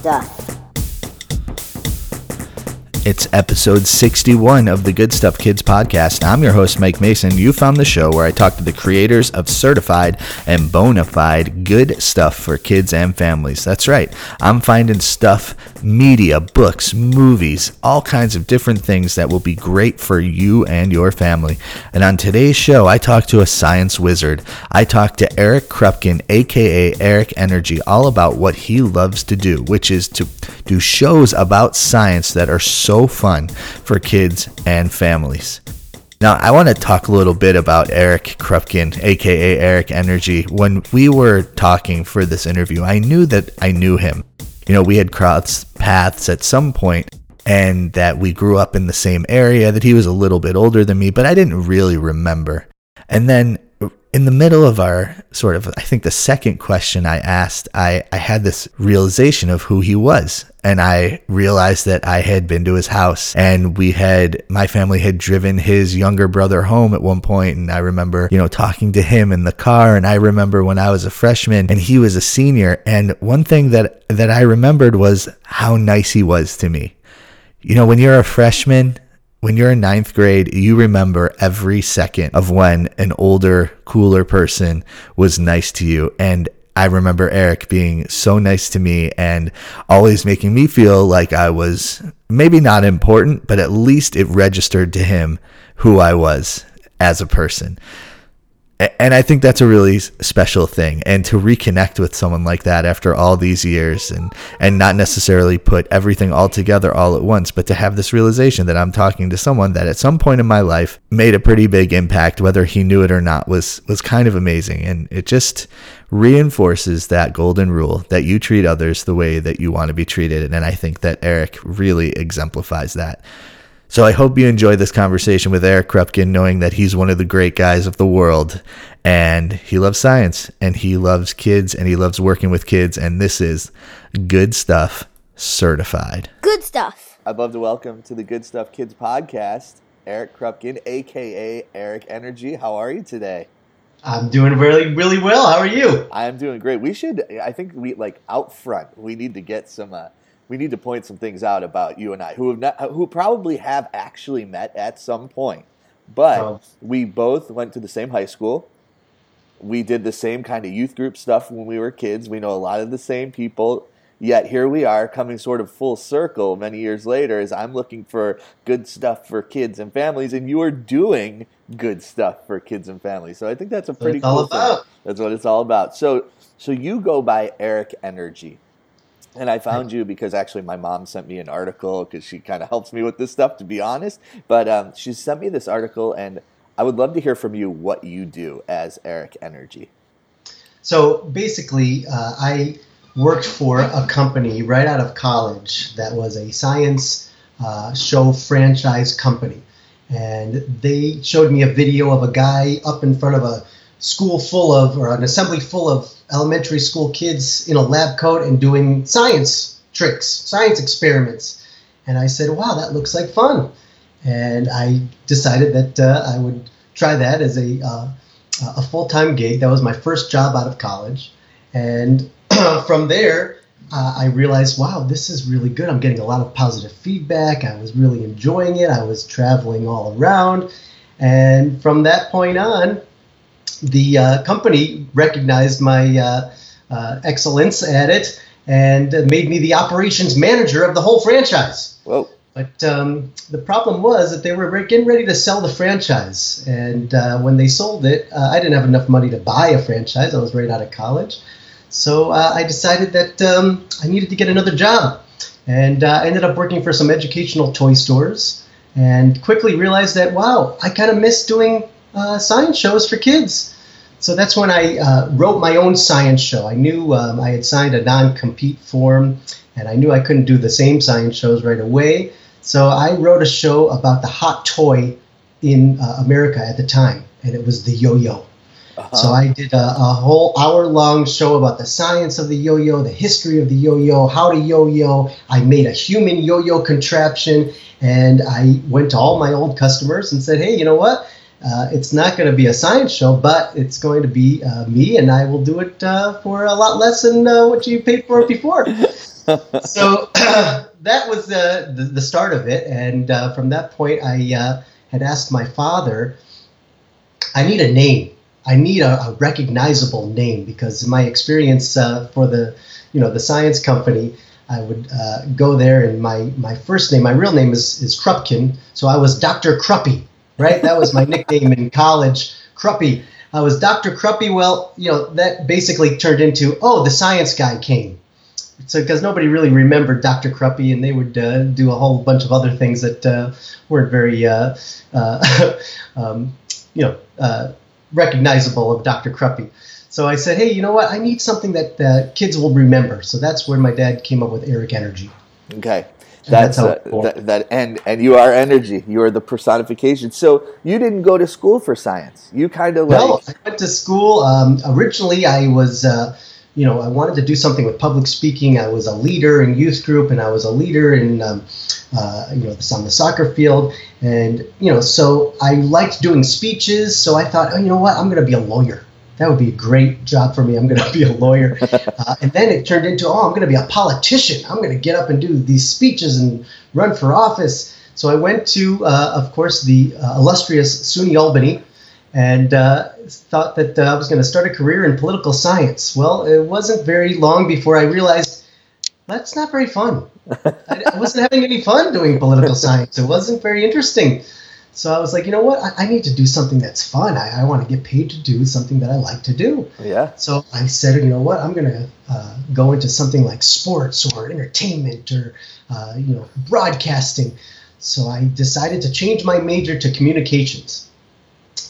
stuff. It's episode 61 of the Good Stuff Kids podcast. I'm your host, Mike Mason. You found the show where I talk to the creators of certified and bona fide good stuff for kids and families. That's right. I'm finding stuff, media, books, movies, all kinds of different things that will be great for you and your family. And on today's show, I talk to a science wizard. I talk to Eric Krupkin, aka Eric Energy, all about what he loves to do, which is to do shows about science that are so fun for kids and families. Now, I want to talk a little bit about Eric Krupkin, aka Eric Energy. When we were talking for this interview, I knew that I knew him. You know, we had crossed paths at some point and that we grew up in the same area, that he was a little bit older than me, but I didn't really remember. And then in the middle of our sort of, I think the second question I asked, I, I had this realization of who he was. And I realized that I had been to his house and we had, my family had driven his younger brother home at one point, And I remember, you know, talking to him in the car. And I remember when I was a freshman and he was a senior. And one thing that, that I remembered was how nice he was to me. You know, when you're a freshman, when you're in ninth grade, you remember every second of when an older, cooler person was nice to you. And I remember Eric being so nice to me and always making me feel like I was maybe not important, but at least it registered to him who I was as a person and I think that's a really special thing. And to reconnect with someone like that after all these years and, and not necessarily put everything all together all at once, but to have this realization that I'm talking to someone that at some point in my life made a pretty big impact, whether he knew it or not, was, was kind of amazing. And it just reinforces that golden rule that you treat others the way that you want to be treated. And I think that Eric really exemplifies that. So I hope you enjoy this conversation with Eric Krupkin, knowing that he's one of the great guys of the world and he loves science and he loves kids and he loves working with kids. And this is good stuff certified. Good stuff. I'd love to welcome to the Good Stuff Kids podcast, Eric Krupkin, aka Eric Energy. How are you today? I'm doing really, really well. How are you? I am doing great. We should, I think we like out front, we need to get some uh, we need to point some things out about you and I, who have not, who probably have actually met at some point. But oh. we both went to the same high school. We did the same kind of youth group stuff when we were kids. We know a lot of the same people. Yet here we are coming sort of full circle many years later as I'm looking for good stuff for kids and families, and you are doing good stuff for kids and families. So I think that's a pretty that's cool thing. That's what it's all about. So so you go by Eric Energy. And I found you because actually my mom sent me an article because she kind of helps me with this stuff, to be honest. But um, she sent me this article, and I would love to hear from you what you do as Eric Energy. So basically, uh, I worked for a company right out of college that was a science uh, show franchise company. And they showed me a video of a guy up in front of a school full of, or an assembly full of elementary school kids in a lab coat and doing science tricks, science experiments. And I said, wow, that looks like fun. And I decided that uh, I would try that as a, uh, a full time gig. That was my first job out of college. And from there, uh, I realized, wow, this is really good. I'm getting a lot of positive feedback. I was really enjoying it. I was traveling all around. And from that point on, the uh, company recognized my uh, uh, excellence at it and made me the operations manager of the whole franchise. Whoa. But um, the problem was that they were getting ready to sell the franchise. And uh, when they sold it, uh, I didn't have enough money to buy a franchise. I was right out of college. So uh, I decided that um, I needed to get another job. And I ended up working for some educational toy stores and quickly realized that, wow, I kind of miss doing uh, science shows for kids. So that's when I uh, wrote my own science show. I knew um, I had signed a non compete form and I knew I couldn't do the same science shows right away. So I wrote a show about the hot toy in uh, America at the time, and it was the yo yo. Uh-huh. So I did a, a whole hour long show about the science of the yo yo, the history of the yo yo, how to yo yo. I made a human yo yo contraption, and I went to all my old customers and said, hey, you know what? Uh, it's not going to be a science show, but it's going to be uh, me, and I will do it uh, for a lot less than uh, what you paid for it before. so that was the, the, the start of it, and uh, from that point, I uh, had asked my father, "I need a name. I need a, a recognizable name because my experience uh, for the you know the science company." I would uh, go there, and my, my first name, my real name is, is Krupkin, so I was Dr. Kruppy, right? That was my nickname in college, Kruppy. I was Dr. Kruppy. Well, you know, that basically turned into, oh, the science guy came. So, because nobody really remembered Dr. Kruppy, and they would uh, do a whole bunch of other things that uh, weren't very, uh, uh, um, you know, uh, recognizable of Dr. Kruppy. So I said, hey, you know what? I need something that uh, kids will remember. So that's where my dad came up with Eric Energy. Okay. That's, that's uh, that, that, and and you are energy. You are the personification. So you didn't go to school for science. You kind of like. No, I went to school. Um, originally, I was, uh, you know, I wanted to do something with public speaking. I was a leader in youth group, and I was a leader in, um, uh, you know, this on the soccer field. And you know, so I liked doing speeches. So I thought, oh, you know what? I'm going to be a lawyer that would be a great job for me. I'm going to be a lawyer. Uh, and then it turned into, oh, I'm going to be a politician. I'm going to get up and do these speeches and run for office. So I went to, uh, of course, the uh, illustrious SUNY Albany and uh, thought that uh, I was going to start a career in political science. Well, it wasn't very long before I realized that's not very fun. I, I wasn't having any fun doing political science. It wasn't very interesting. So I was like, you know what? I, I need to do something that's fun. I, I want to get paid to do something that I like to do. Yeah. So I said, you know what? I'm going to uh, go into something like sports or entertainment or, uh, you know, broadcasting. So I decided to change my major to communications.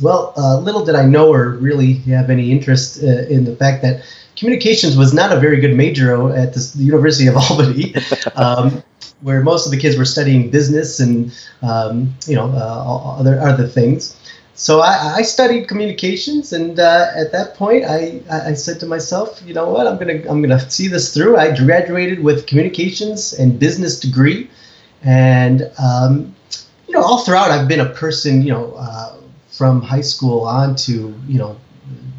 Well, uh, little did I know or really have any interest uh, in the fact that communications was not a very good major at the University of Albany. Um, where most of the kids were studying business and um, you know uh, other other things. So I, I studied communications, and uh, at that point, I, I said to myself, you know what, I'm gonna I'm gonna see this through. I graduated with communications and business degree, and um, you know all throughout I've been a person, you know, uh, from high school on to you know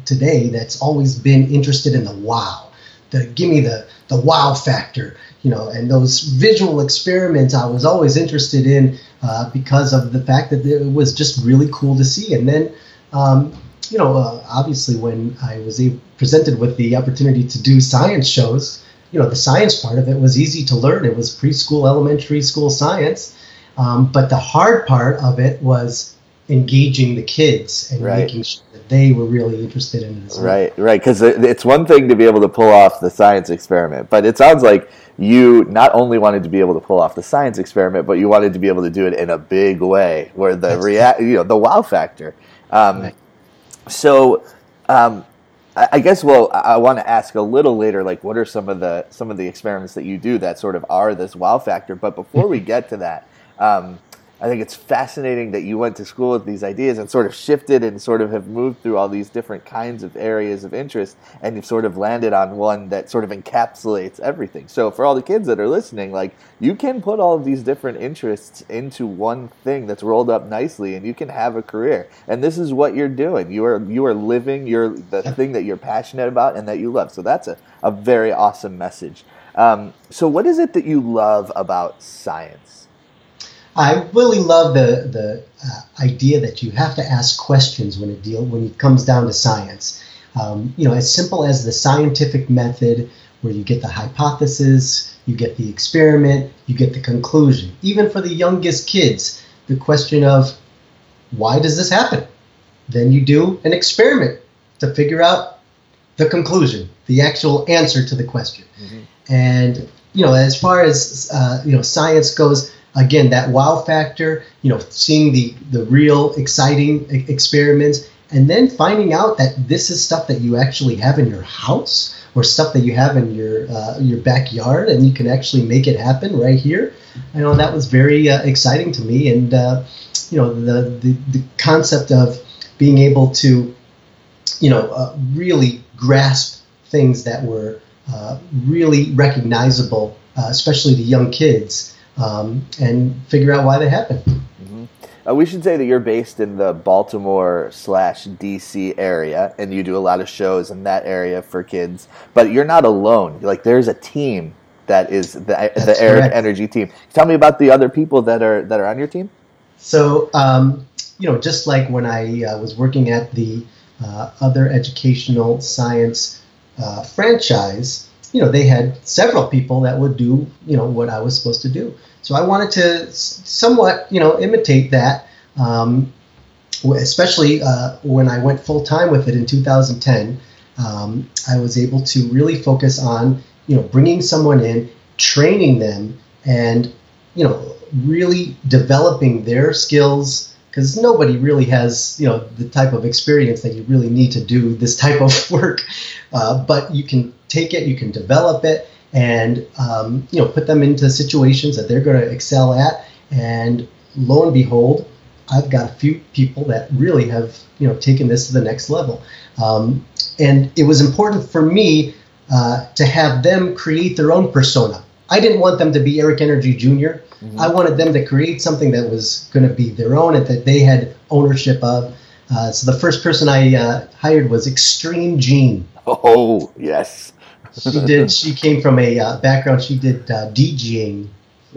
today that's always been interested in the wow. The give me the the wow factor you know, and those visual experiments I was always interested in uh, because of the fact that it was just really cool to see. And then, um, you know, uh, obviously when I was presented with the opportunity to do science shows, you know, the science part of it was easy to learn. It was preschool, elementary school science. Um, but the hard part of it was engaging the kids and right. making sure that they were really interested in it. Right, right. Because it's one thing to be able to pull off the science experiment, but it sounds like you not only wanted to be able to pull off the science experiment, but you wanted to be able to do it in a big way, where the react, you know, the wow factor. Um, right. So, um, I, I guess. Well, I, I want to ask a little later, like, what are some of the some of the experiments that you do that sort of are this wow factor? But before we get to that. Um, I think it's fascinating that you went to school with these ideas and sort of shifted and sort of have moved through all these different kinds of areas of interest and you've sort of landed on one that sort of encapsulates everything. So for all the kids that are listening, like you can put all of these different interests into one thing that's rolled up nicely and you can have a career. And this is what you're doing. You are you are living your the thing that you're passionate about and that you love. So that's a, a very awesome message. Um, so what is it that you love about science? I really love the the uh, idea that you have to ask questions when it deal when it comes down to science. Um, you know, as simple as the scientific method, where you get the hypothesis, you get the experiment, you get the conclusion. Even for the youngest kids, the question of why does this happen? Then you do an experiment to figure out the conclusion, the actual answer to the question. Mm-hmm. And you know, as far as uh, you know, science goes again that wow factor you know seeing the the real exciting experiments and then finding out that this is stuff that you actually have in your house or stuff that you have in your uh, your backyard and you can actually make it happen right here. I know that was very uh, exciting to me and uh, you know the, the the concept of being able to you know uh, really grasp things that were uh, really recognizable uh, especially the young kids um, and figure out why they happen. Mm-hmm. Uh, we should say that you're based in the Baltimore slash DC area, and you do a lot of shows in that area for kids. But you're not alone. Like there's a team that is the, the Eric correct. Energy team. Tell me about the other people that are that are on your team. So, um, you know, just like when I uh, was working at the uh, other educational science uh, franchise, you know, they had several people that would do, you know, what I was supposed to do. So I wanted to somewhat, you know, imitate that, um, especially uh, when I went full time with it in 2010. Um, I was able to really focus on, you know, bringing someone in, training them, and, you know, really developing their skills because nobody really has you know the type of experience that you really need to do this type of work uh, but you can take it you can develop it and um, you know put them into situations that they're going to excel at and lo and behold i've got a few people that really have you know taken this to the next level um, and it was important for me uh, to have them create their own persona i didn't want them to be eric energy junior Mm-hmm. I wanted them to create something that was going to be their own and that they had ownership of. Uh, so the first person I uh, hired was Extreme Gene. Oh yes. She did. She came from a uh, background. She did uh, DJing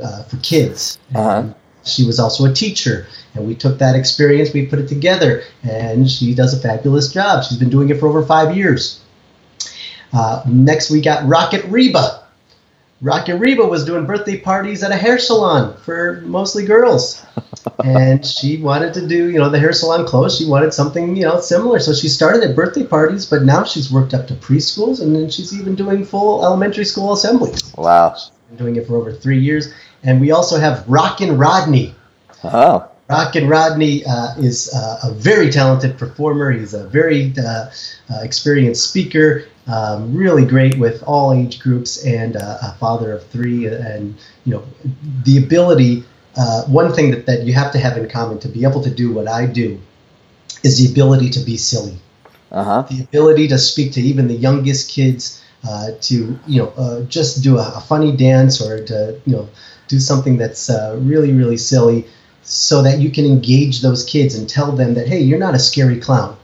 uh, for kids. Uh-huh. She was also a teacher, and we took that experience, we put it together, and she does a fabulous job. She's been doing it for over five years. Uh, next, we got Rocket Reba. Rocky Reba was doing birthday parties at a hair salon for mostly girls. and she wanted to do, you know, the hair salon closed. She wanted something, you know, similar. So she started at birthday parties, but now she's worked up to preschools and then she's even doing full elementary school assemblies. Wow. She's been doing it for over three years. And we also have Rockin' Rodney. Oh. Rockin' Rodney uh, is uh, a very talented performer. He's a very uh, uh experienced speaker um, really great with all age groups and uh, a father of three and you know the ability uh, one thing that, that you have to have in common to be able to do what i do is the ability to be silly uh-huh. the ability to speak to even the youngest kids uh, to you know uh, just do a, a, funny dance or to you know do something that's uh, really really silly so that you can engage those kids and tell them that hey you're not a scary clown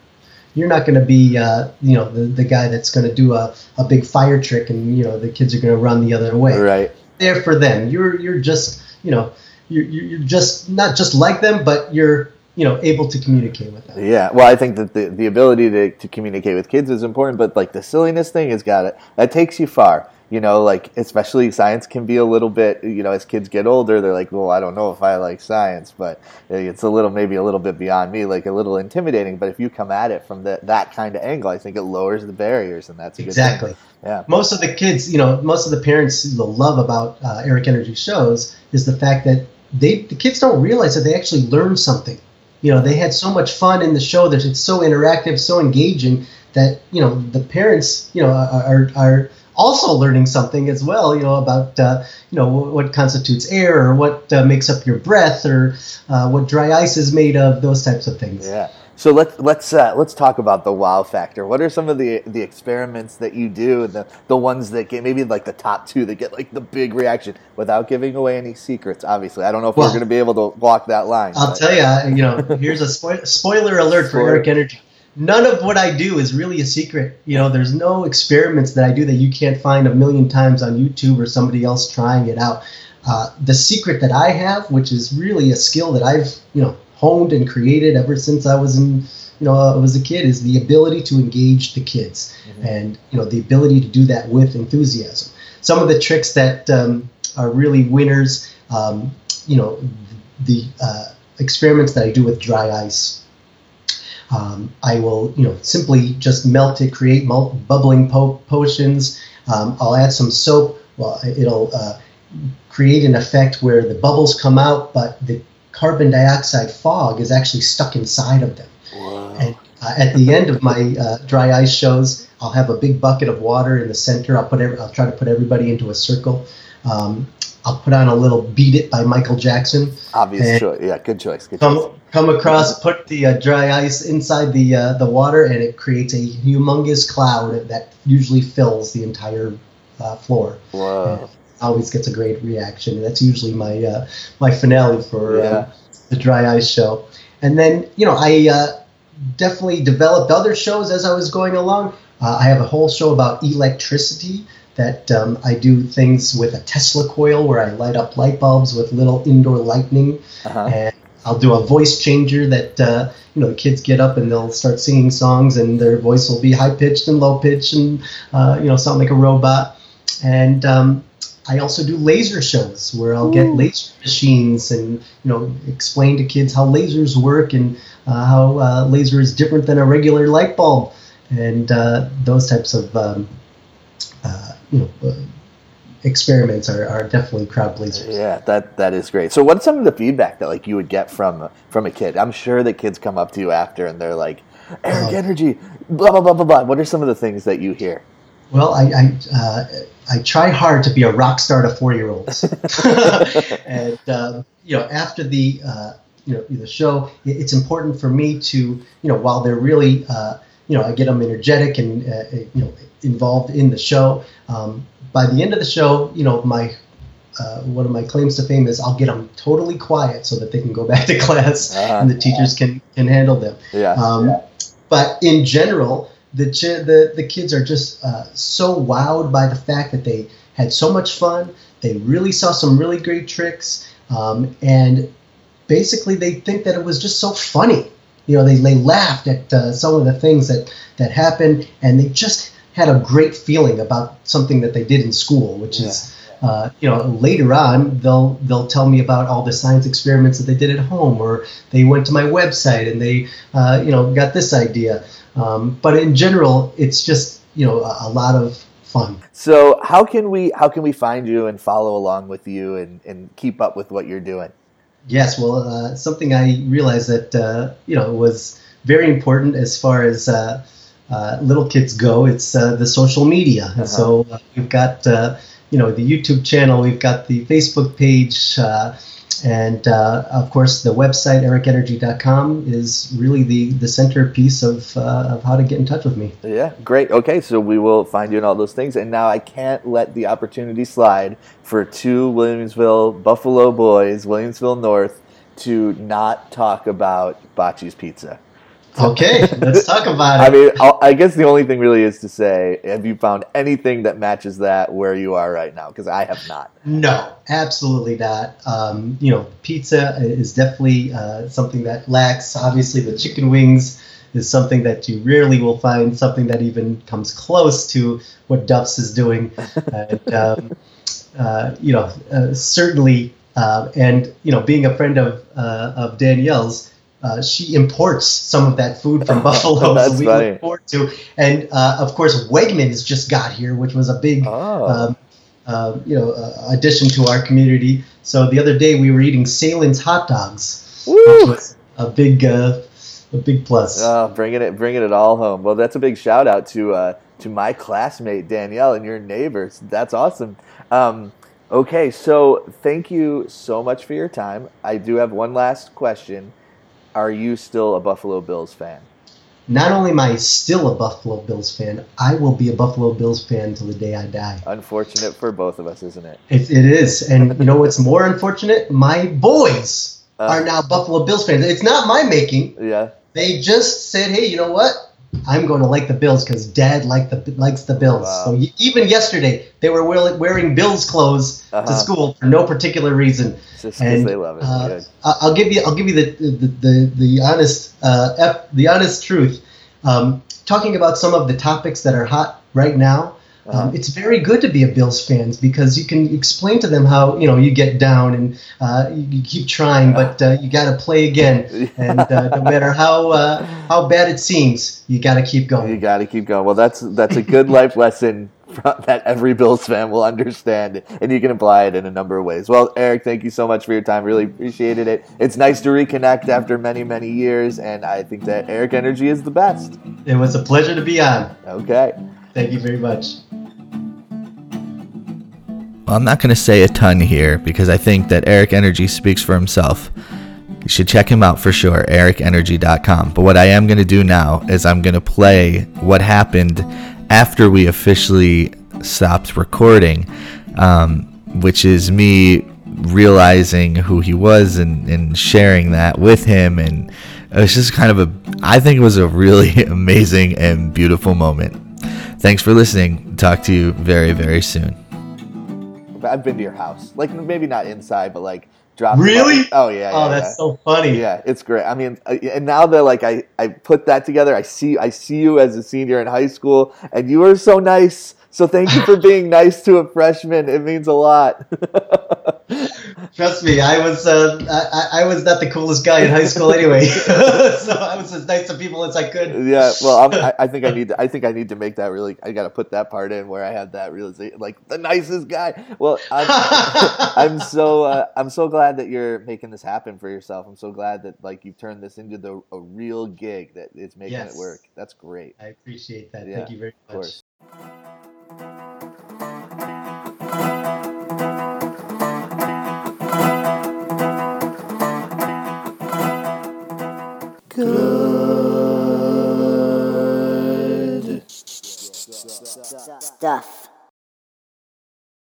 you're not going to be uh, you know the, the guy that's going to do a, a big fire trick and you know the kids are going to run the other way. Right. There for them. You're you're just you know you're, you're just not just like them but you're you know able to communicate with them. Yeah. Well i think that the, the ability to, to communicate with kids is important but like the silliness thing has got it that takes you far you know, like especially science can be a little bit, you know, as kids get older, they're like, well, I don't know if I like science, but it's a little, maybe a little bit beyond me, like a little intimidating. But if you come at it from the, that kind of angle, I think it lowers the barriers, and that's exactly. Yeah. Most of the kids, you know, most of the parents, the love about uh, Eric Energy shows is the fact that they, the kids don't realize that they actually learn something. You know, they had so much fun in the show that it's so interactive, so engaging that you know the parents, you know, are are also learning something as well, you know, about uh, you know what constitutes air or what uh, makes up your breath or uh, what dry ice is made of, those types of things. Yeah. So let's let's uh, let's talk about the wow factor. What are some of the the experiments that you do, the the ones that get maybe like the top two that get like the big reaction without giving away any secrets? Obviously, I don't know if well, we're going to be able to walk that line. I'll but. tell you, you know, here's a spo- spoiler alert for Eric Energy none of what I do is really a secret. You know, there's no experiments that I do that you can't find a million times on YouTube or somebody else trying it out. Uh, the secret that I have, which is really a skill that I've you know honed and created ever since I was in you know I was a kid, is the ability to engage the kids, mm-hmm. and you know the ability to do that with enthusiasm. Some of the tricks that um, are really winners, um, you know, the uh, experiments that I do with dry ice um, I will, you know, simply just melt it, create bubbling po- potions. Um, I'll add some soap. Well, it'll uh, create an effect where the bubbles come out, but the carbon dioxide fog is actually stuck inside of them. Wow. And uh, at the end of my uh, dry ice shows, I'll have a big bucket of water in the center. I'll put every, I'll try to put everybody into a circle. Um, I'll put on a little "Beat It" by Michael Jackson. Obvious choice, yeah, good choice. Good come, choice. come across, put the uh, dry ice inside the uh, the water, and it creates a humongous cloud that usually fills the entire uh, floor. Wow! always gets a great reaction. That's usually my uh, my finale for uh, yeah. the dry ice show. And then you know I uh, definitely developed other shows as I was going along. I have a whole show about electricity that um, I do things with a Tesla coil where I light up light bulbs with little indoor lightning, uh-huh. and I'll do a voice changer that uh, you know the kids get up and they'll start singing songs and their voice will be high pitched and low pitched and uh, you know sound like a robot. And um, I also do laser shows where I'll Ooh. get laser machines and you know explain to kids how lasers work and uh, how uh, laser is different than a regular light bulb and uh, those types of um, you know uh, experiments are, are definitely crowd pleasers. Yeah, that that is great. So, what's some of the feedback that like you would get from from a kid? I'm sure that kids come up to you after and they're like, "Eric uh, Energy, blah blah blah blah blah." What are some of the things that you hear? Well, I I, uh, I try hard to be a rock star to four year olds, and um, you know after the uh, you know the show, it's important for me to you know while they're really uh, you know I get them energetic and uh, you know involved in the show. Um, by the end of the show, you know, my uh, one of my claims to fame is I'll get them totally quiet so that they can go back to class uh-huh. and the teachers can can handle them. Yeah. Um, yeah. But in general, the the the kids are just uh, so wowed by the fact that they had so much fun. They really saw some really great tricks, um, and basically they think that it was just so funny. You know, they, they laughed at uh, some of the things that that happened, and they just had a great feeling about something that they did in school, which yeah. is. Uh, you know, later on they'll they'll tell me about all the science experiments that they did at home, or they went to my website and they, uh, you know, got this idea. Um, but in general, it's just you know a, a, lot of fun. So how can we how can we find you and follow along with you and, and keep up with what you're doing? Yes, well, uh, something I realized that uh, you know was very important as far as uh, uh, little kids go, it's uh, the social media. Uh-huh. So uh, we've got uh, you know the YouTube channel, we've got the Facebook page, uh, and uh, of course the website ericenergy.com is really the the centerpiece of of how to get in touch with me. Yeah, great. Okay, so we will find you in all those things. And now I can't let the opportunity slide for two Williamsville Buffalo boys, Williamsville North, to not talk about Bocce's Pizza. Okay, let's talk about it. I mean, I'll, i guess the only thing really is to say, have you found anything that matches that where you are right now? Because I have not. No, absolutely not. Um, you know, pizza is definitely uh, something that lacks. Obviously, the chicken wings is something that you rarely will find something that even comes close to what Duff's is doing. and, um, uh, you know, uh, certainly, uh, and you know, being a friend of uh, of Danielle's uh, she imports some of that food from Buffalo, so we funny. look forward to. And uh, of course, Wegmans just got here, which was a big, oh. um, uh, you know, uh, addition to our community. So the other day we were eating Sahlen's hot dogs, Woo! which was a big, uh, a big plus. Oh, bringing it, bringing it all home. Well, that's a big shout out to uh, to my classmate Danielle and your neighbors. That's awesome. Um, okay, so thank you so much for your time. I do have one last question are you still a Buffalo Bills fan? Not only am I still a Buffalo Bills fan, I will be a Buffalo Bills fan until the day I die. Unfortunate for both of us, isn't it? It, it is. And you know what's more unfortunate? My boys uh, are now Buffalo Bills fans. It's not my making. Yeah. They just said, hey, you know what? I'm going to like the Bills because Dad like the likes the Bills. Wow. So even yesterday, they were wearing Bills clothes uh-huh. to school for no particular reason. Just because they love it. Uh, I'll give you I'll give you the the the, the honest uh, the honest truth. Um, talking about some of the topics that are hot right now. Um, uh-huh. it's very good to be a Bills fans because you can explain to them how you know you get down and uh, you, you, keep trying, but uh, you got to play again, and uh, no matter how uh, how bad it seems, you got to keep going. You got to keep going. Well, that's that's a good life lesson that every Bills fan will understand, and you can apply it in a number of ways. Well, Eric, thank you so much for your time. Really appreciated it. It's nice to reconnect after many many years, and I think that Eric Energy is the best. It was a pleasure to be on. Okay. Thank you very much. Well, I'm not going to say a ton here because I think that Eric Energy speaks for himself. You should check him out for sure, ericenergy.com. But what I am going to do now is I'm going to play what happened after we officially stopped recording, um, which is me realizing who he was and, and sharing that with him. And it was just kind of a, I think it was a really amazing and beautiful moment. Thanks for listening. Talk to you very, very soon. I've been to your house, like maybe not inside, but like drop. Really? Oh yeah. oh, yeah, that's yeah. so funny. Yeah, it's great. I mean, uh, and now that like I I put that together, I see I see you as a senior in high school, and you are so nice. So thank you for being nice to a freshman. It means a lot. Trust me, I was uh, I, I was not the coolest guy in high school anyway. so I was as nice to people as I could. yeah, well, I'm, I, I think I need to, I think I need to make that really. I got to put that part in where I had that realization, like the nicest guy. Well, I'm, I'm so uh, I'm so glad that you're making this happen for yourself. I'm so glad that like you've turned this into the a real gig that it's making Yes. it work. That's great. I appreciate that. Yeah, Thank you very Of much. Course. stuff.